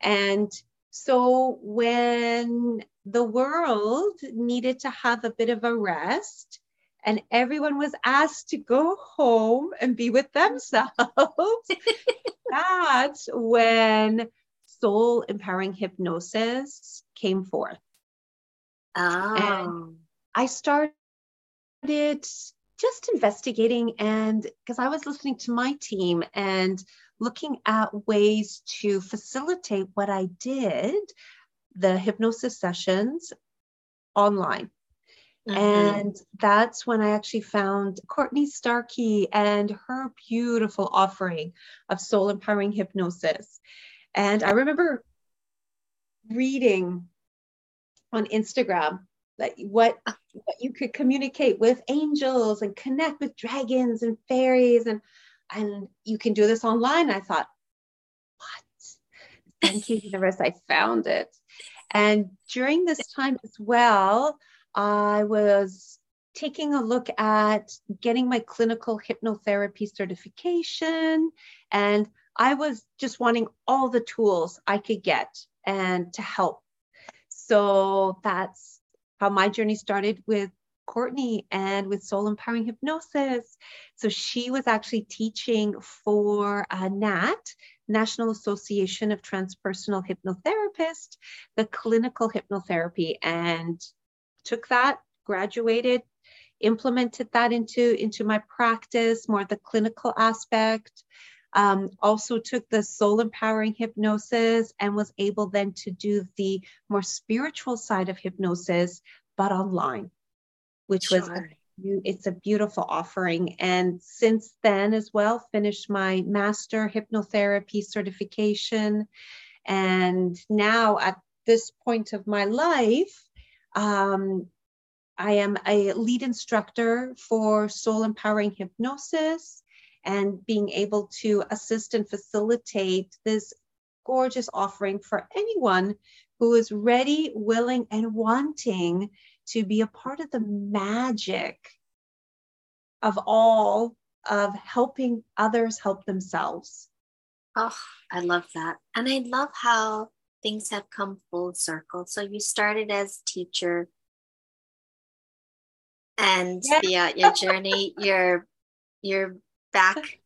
And so when the world needed to have a bit of a rest, and everyone was asked to go home and be with themselves. That's when soul empowering hypnosis came forth. Oh. And I started just investigating and because I was listening to my team and looking at ways to facilitate what I did, the hypnosis sessions online. Mm-hmm. And that's when I actually found Courtney Starkey and her beautiful offering of soul empowering hypnosis. And I remember reading on Instagram that what, what you could communicate with angels and connect with dragons and fairies and and you can do this online. I thought, what? Thank you, universe. I found it. And during this time as well, I was taking a look at getting my clinical hypnotherapy certification. And I was just wanting all the tools I could get and to help. So that's how my journey started with Courtney and with Soul Empowering Hypnosis. So she was actually teaching for uh, NAT, National Association of Transpersonal Hypnotherapists, the clinical hypnotherapy, and took that, graduated, implemented that into, into my practice, more the clinical aspect. Um, also took the soul empowering hypnosis and was able then to do the more spiritual side of hypnosis, but online, which sure. was a, it's a beautiful offering. And since then as well, finished my master hypnotherapy certification. And now at this point of my life, um, I am a lead instructor for soul empowering hypnosis and being able to assist and facilitate this gorgeous offering for anyone who is ready, willing, and wanting to be a part of the magic of all of helping others help themselves. Oh, I love that. And I love how things have come full circle. So you started as teacher and yeah, your journey, you're you're back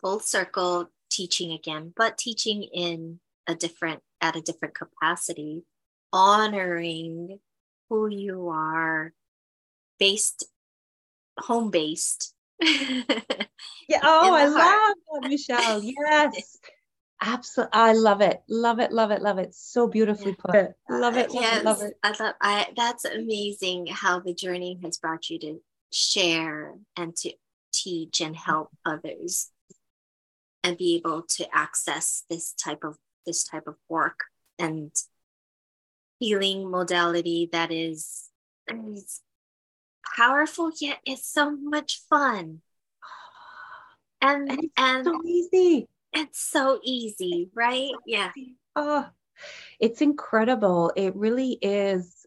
full circle teaching again, but teaching in a different at a different capacity, honoring who you are based home based yeah. Oh, I heart. love that, Michelle. Yes. Absolutely. I love it. Love it. Love it. Love it. So beautifully yeah. put. Love it. Love yes, it. Love it. I love I that's amazing how the journey has brought you to share and to teach and help others and be able to access this type of this type of work and healing modality that is, is powerful yet it's so much fun and and, and so easy it's so easy right? Yeah. Oh it's incredible. It really is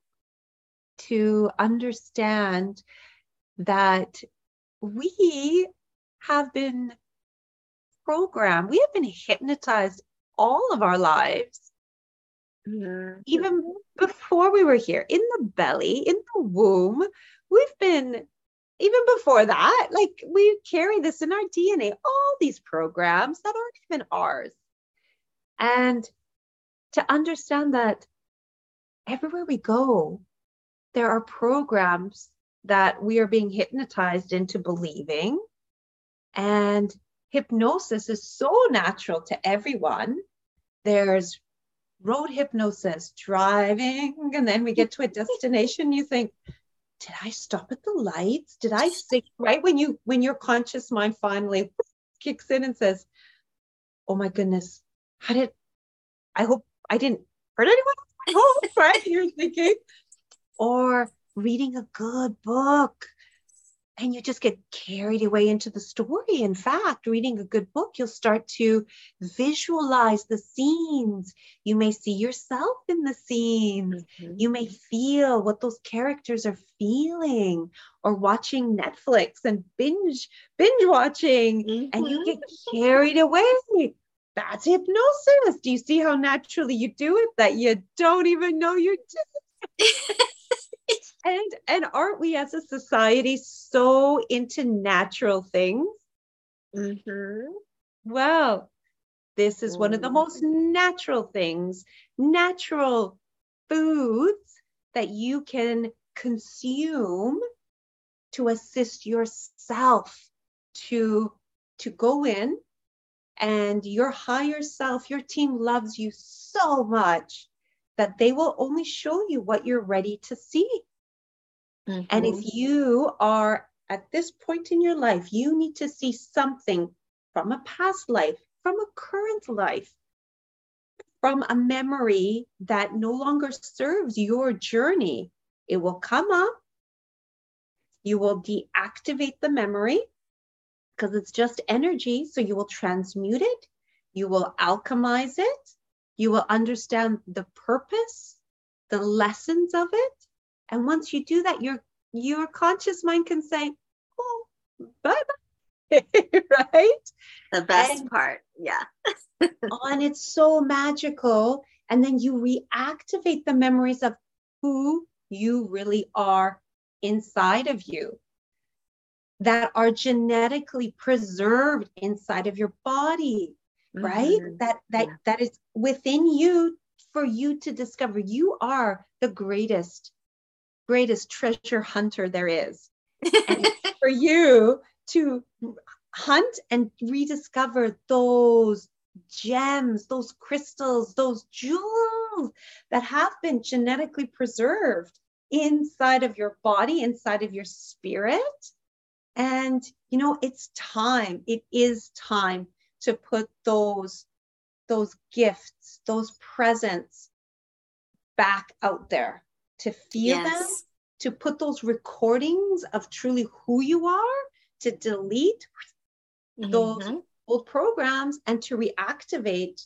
to understand that we have been programmed we have been hypnotized all of our lives. Mm-hmm. even before we were here in the belly in the womb we've been even before that like we carry this in our dna all these programs that aren't even ours. And to understand that everywhere we go there are programs that we are being hypnotized into believing. And hypnosis is so natural to everyone. There's road hypnosis driving and then we get to a destination you think did I stop at the lights? Did I think right when you when your conscious mind finally kicks in and says, "Oh my goodness, how did I hope I didn't hurt anyone?" I hope, right? You're thinking, or reading a good book and you just get carried away into the story. In fact, reading a good book, you'll start to visualize the scenes. You may see yourself in the scenes. Mm-hmm. You may feel what those characters are feeling, or watching Netflix and binge binge watching, mm-hmm. and you get mm-hmm. carried away. That's hypnosis. Do you see how naturally you do it that you don't even know you're doing? and and aren't we as a society so into natural things? Mm-hmm. well this is one of the most natural things natural foods that you can consume to assist yourself to to go in. And your higher self your team loves you so much that they will only show you what you're ready to see Mm-hmm. And if mm-hmm. you are at this point in your life, you need to see something from a past life, from a current life, from a memory that no longer serves your journey. It will come up. You will deactivate the memory because it's just energy. So you will transmute it, you will alchemize it, you will understand the purpose, the lessons of it, and once you do that, your your conscious mind can say, "Oh, bye bye," right? The best and, part, yeah. oh, and it's so magical. And then you reactivate the memories of who you really are inside of you that are genetically preserved inside of your body mm-hmm. right that that yeah. that is within you for you to discover you are the greatest greatest treasure hunter there is. and for you to hunt and rediscover those gems, those crystals, those jewels that have been genetically preserved inside of your body, inside of your spirit. And, you know, it's time, it is time to put those, those gifts, those presents back out there to feel yes. them, to put those recordings of truly who you are, to delete mm-hmm. those old programs and to reactivate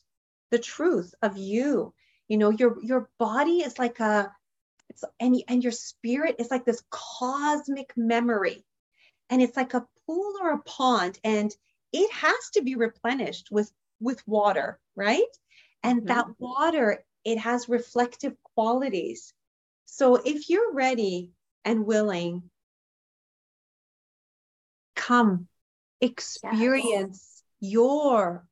the truth of you. You know, your your body is like a it's and, and your spirit is like this cosmic memory. And it's like a pool or a pond, and it has to be replenished with with water, right? And mm-hmm. that water, it has reflective qualities. So if you're ready and willing, come experience yes. your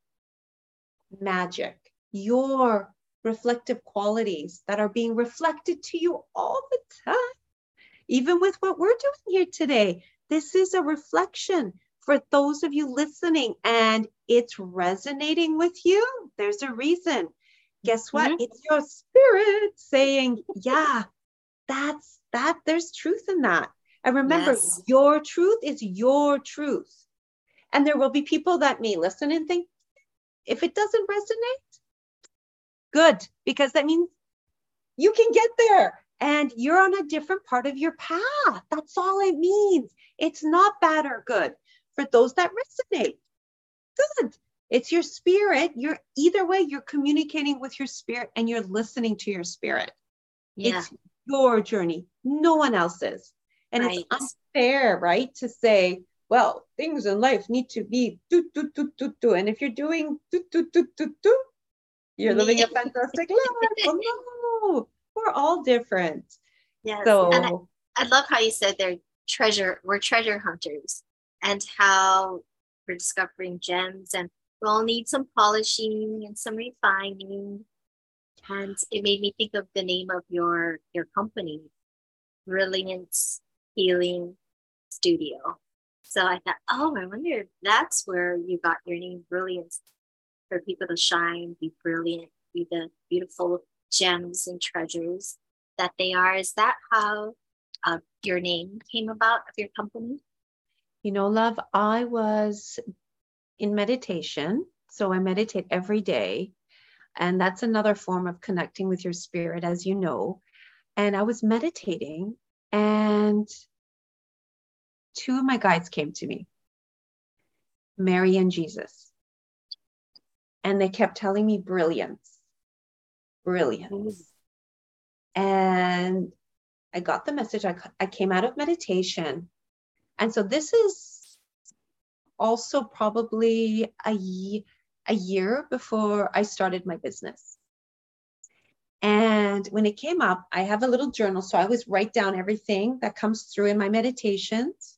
magic, your reflective qualities that are being reflected to you all the time. Even with what we're doing here today, this is a reflection. For those of you listening and it's resonating with you, there's a reason. Guess what? Mm-hmm. It's your spirit saying, yeah, that's that. There's truth in that. And remember, yes. your truth is your truth. And there will be people that may listen and think, if it doesn't resonate, good, because that means you can get there and you're on a different part of your path. That's all it means. It's not bad or good for those that resonate. Good. It's your spirit. You're either way, you're communicating with your spirit and you're listening to your spirit. Yeah. It's your journey, no one else's. And right. it's unfair, right? To say, well, things in life need to be do, do, do, do, do. And if you're doing do, do, do, do, do, you're living a fantastic life. Oh, no, we're all different. Yes. So and I, I love how you said they're treasure, we're treasure hunters and how we're discovering gems and we'll need some polishing and some refining. And it made me think of the name of your your company, Brilliance Healing Studio. So I thought, oh, I wonder if that's where you got your name, Brilliance, for people to shine, be brilliant, be the beautiful gems and treasures that they are. Is that how uh, your name came about of your company? You know, love, I was in meditation. So I meditate every day. And that's another form of connecting with your spirit, as you know. And I was meditating, and two of my guides came to me Mary and Jesus. And they kept telling me brilliance, brilliance. Mm. And I got the message. I, I came out of meditation. And so this is also probably a, a year before I started my business. And when it came up, I have a little journal. So I always write down everything that comes through in my meditations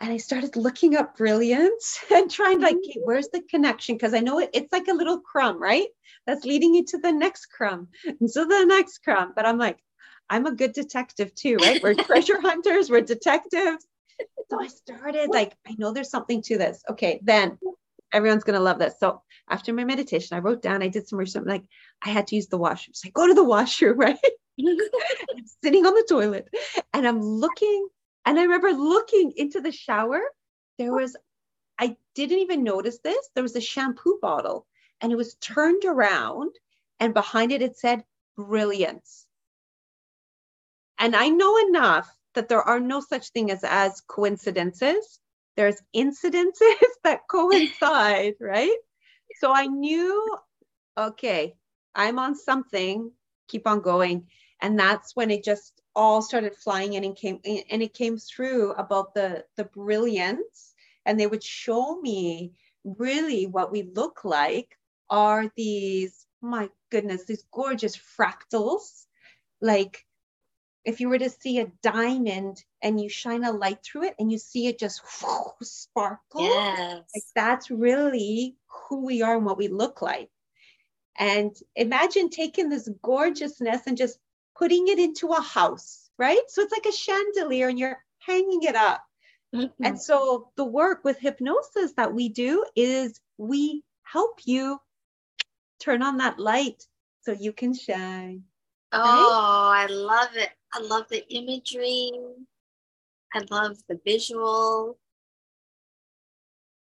and I started looking up brilliance and trying like, mm-hmm. okay, where's the connection? Because I know it, it's like a little crumb, right? That's leading you to the next crumb and so the next crumb. But I'm like, I'm a good detective too, right? We're treasure hunters, we're detectives. So I started like, I know there's something to this. Okay, then everyone's gonna love this. So after my meditation, I wrote down, I did some research, like I had to use the washroom. So I go to the washroom, right? I'm sitting on the toilet and I'm looking and I remember looking into the shower, there was, I didn't even notice this, there was a shampoo bottle and it was turned around and behind it, it said brilliance. And I know enough that there are no such thing as, as coincidences. There's incidences that coincide, right? So I knew, okay, I'm on something, keep on going. And that's when it just all started flying in and came and it came through about the the brilliance and they would show me really what we look like are these my goodness these gorgeous fractals like if you were to see a diamond and you shine a light through it and you see it just whoosh, sparkle yes. like that's really who we are and what we look like and imagine taking this gorgeousness and just putting it into a house, right? So it's like a chandelier and you're hanging it up. Mm-hmm. And so the work with hypnosis that we do is we help you turn on that light so you can shine. Oh, right? I love it. I love the imagery. I love the visual.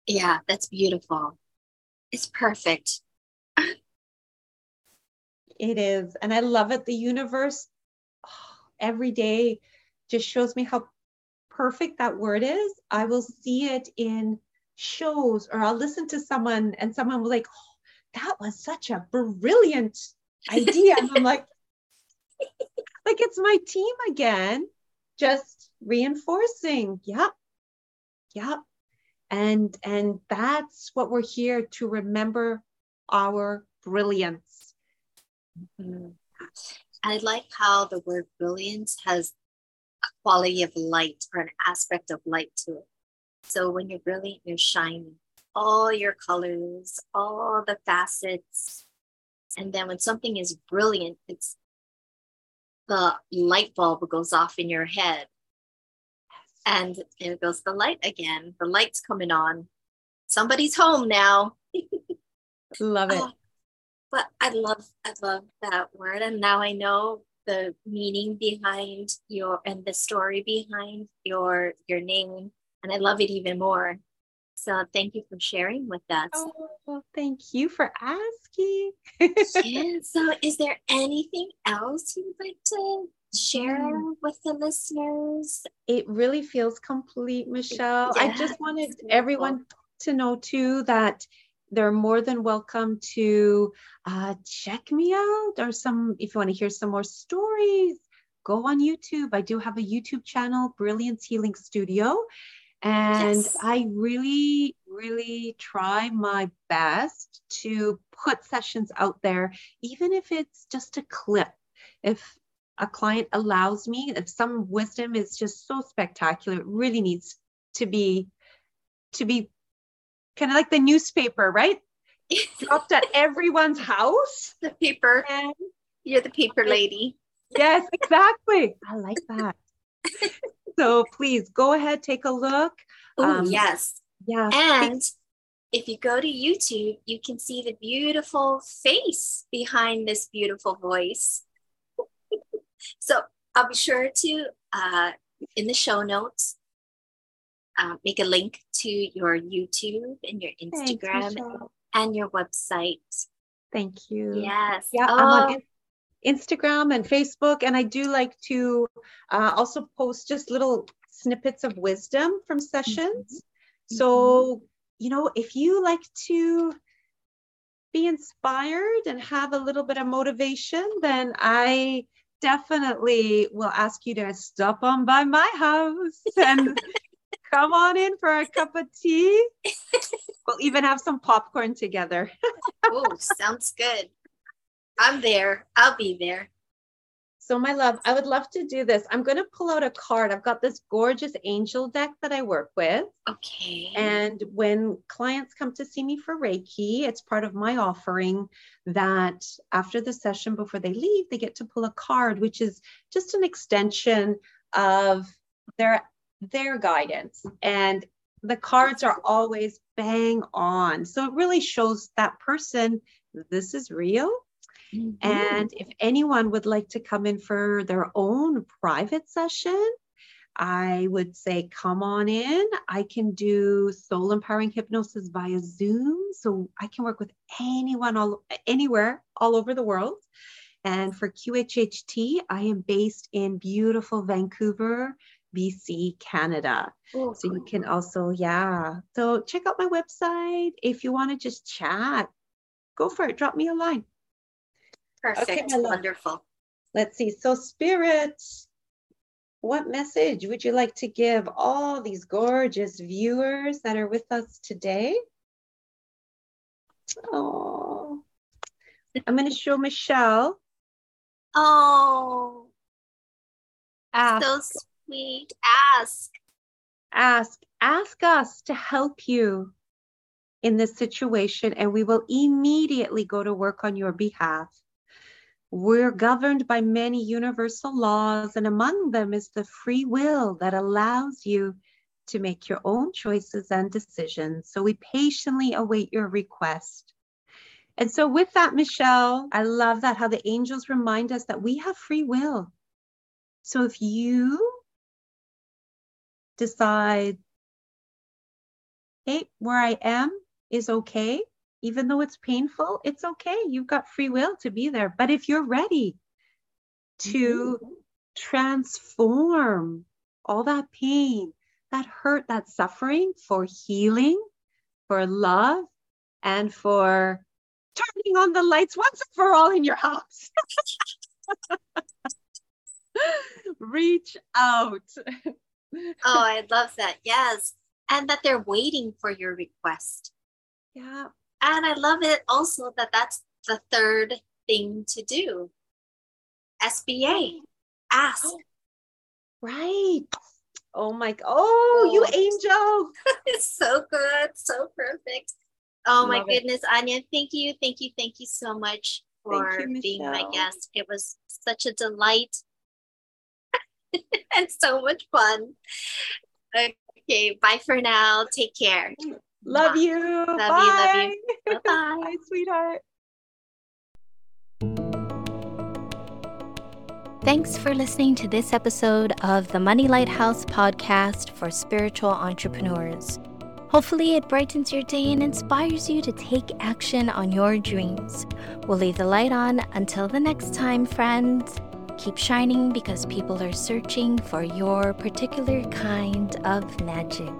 Yeah, that's beautiful. It's perfect. It is. And I love it. The universe oh, every day just shows me how perfect that word is. I will see it in shows or I'll listen to someone and someone will like, oh, that was such a brilliant idea. and I'm like, like it's my team again, just reinforcing. Yep. Yep. And and that's what we're here to remember our brilliance Mm-hmm. I like how the word brilliance has a quality of light or an aspect of light to it. So when you're brilliant, you're shining, all your colors, all the facets. And then when something is brilliant, it's the light bulb goes off in your head. And there goes the light again. The light's coming on. Somebody's home now. love it. Oh, but I love, I love that word. And now I know the meaning behind your and the story behind your your name. And I love it even more. So thank you for sharing with us. Oh, thank you for asking. yeah. So is there anything else you'd like to share with the listeners? It really feels complete, Michelle. I just wanted everyone to know too that they're more than welcome to uh, check me out or some if you want to hear some more stories go on youtube i do have a youtube channel brilliance healing studio and yes. i really really try my best to put sessions out there even if it's just a clip if a client allows me if some wisdom is just so spectacular it really needs to be to be kind of like the newspaper, right? Dropped at everyone's house. The paper. And You're the paper lady. Yes, exactly. I like that. so please go ahead, take a look. Oh, um, yes. Yeah. And if you go to YouTube, you can see the beautiful face behind this beautiful voice. so I'll be sure to, uh, in the show notes, uh, make a link to your YouTube and your Instagram Thanks, and your website. Thank you. Yes. Yeah, oh. I'm on oh. Instagram and Facebook, and I do like to uh, also post just little snippets of wisdom from sessions. Mm-hmm. So, you know, if you like to be inspired and have a little bit of motivation, then I definitely will ask you to stop on by my house and come on in for a cup of tea. we'll even have some popcorn together. oh, sounds good. I'm there. I'll be there. So, my love, I would love to do this. I'm going to pull out a card. I've got this gorgeous angel deck that I work with. Okay. And when clients come to see me for Reiki, it's part of my offering that after the session, before they leave, they get to pull a card, which is just an extension of their their guidance. And the cards are always bang on. So it really shows that person this is real. Mm-hmm. And if anyone would like to come in for their own private session, I would say, come on in. I can do soul empowering hypnosis via Zoom. So I can work with anyone all anywhere all over the world. And for QHHT, I am based in beautiful Vancouver, BC, Canada. Oh, so you can also, yeah. So check out my website. If you want to just chat, go for it. Drop me a line. Perfect. Okay, Wonderful. Let's see. So, Spirit, what message would you like to give all these gorgeous viewers that are with us today? Oh, I'm going to show Michelle. Oh, Ask. so sweet. Ask. Ask. Ask us to help you in this situation, and we will immediately go to work on your behalf. We're governed by many universal laws, and among them is the free will that allows you to make your own choices and decisions. So we patiently await your request. And so, with that, Michelle, I love that how the angels remind us that we have free will. So, if you decide, hey, where I am is okay. Even though it's painful, it's okay. You've got free will to be there. But if you're ready to mm-hmm. transform all that pain, that hurt, that suffering for healing, for love, and for turning on the lights once and for all in your house. Reach out oh, I love that. Yes. And that they're waiting for your request. Yeah. And I love it also that that's the third thing to do. SBA. Ask. Oh, right. Oh my oh, oh. you angel. it's so good. So perfect. Oh love my goodness, it. Ania, thank you, thank you, thank you so much for you, being my guest. It was such a delight and so much fun. Okay, bye for now. Take care. Love bye. you. Love bye. you. Love you. Bye-bye. bye, sweetheart. Thanks for listening to this episode of the Money Lighthouse podcast for spiritual entrepreneurs. Hopefully, it brightens your day and inspires you to take action on your dreams. We'll leave the light on until the next time, friends. Keep shining because people are searching for your particular kind of magic.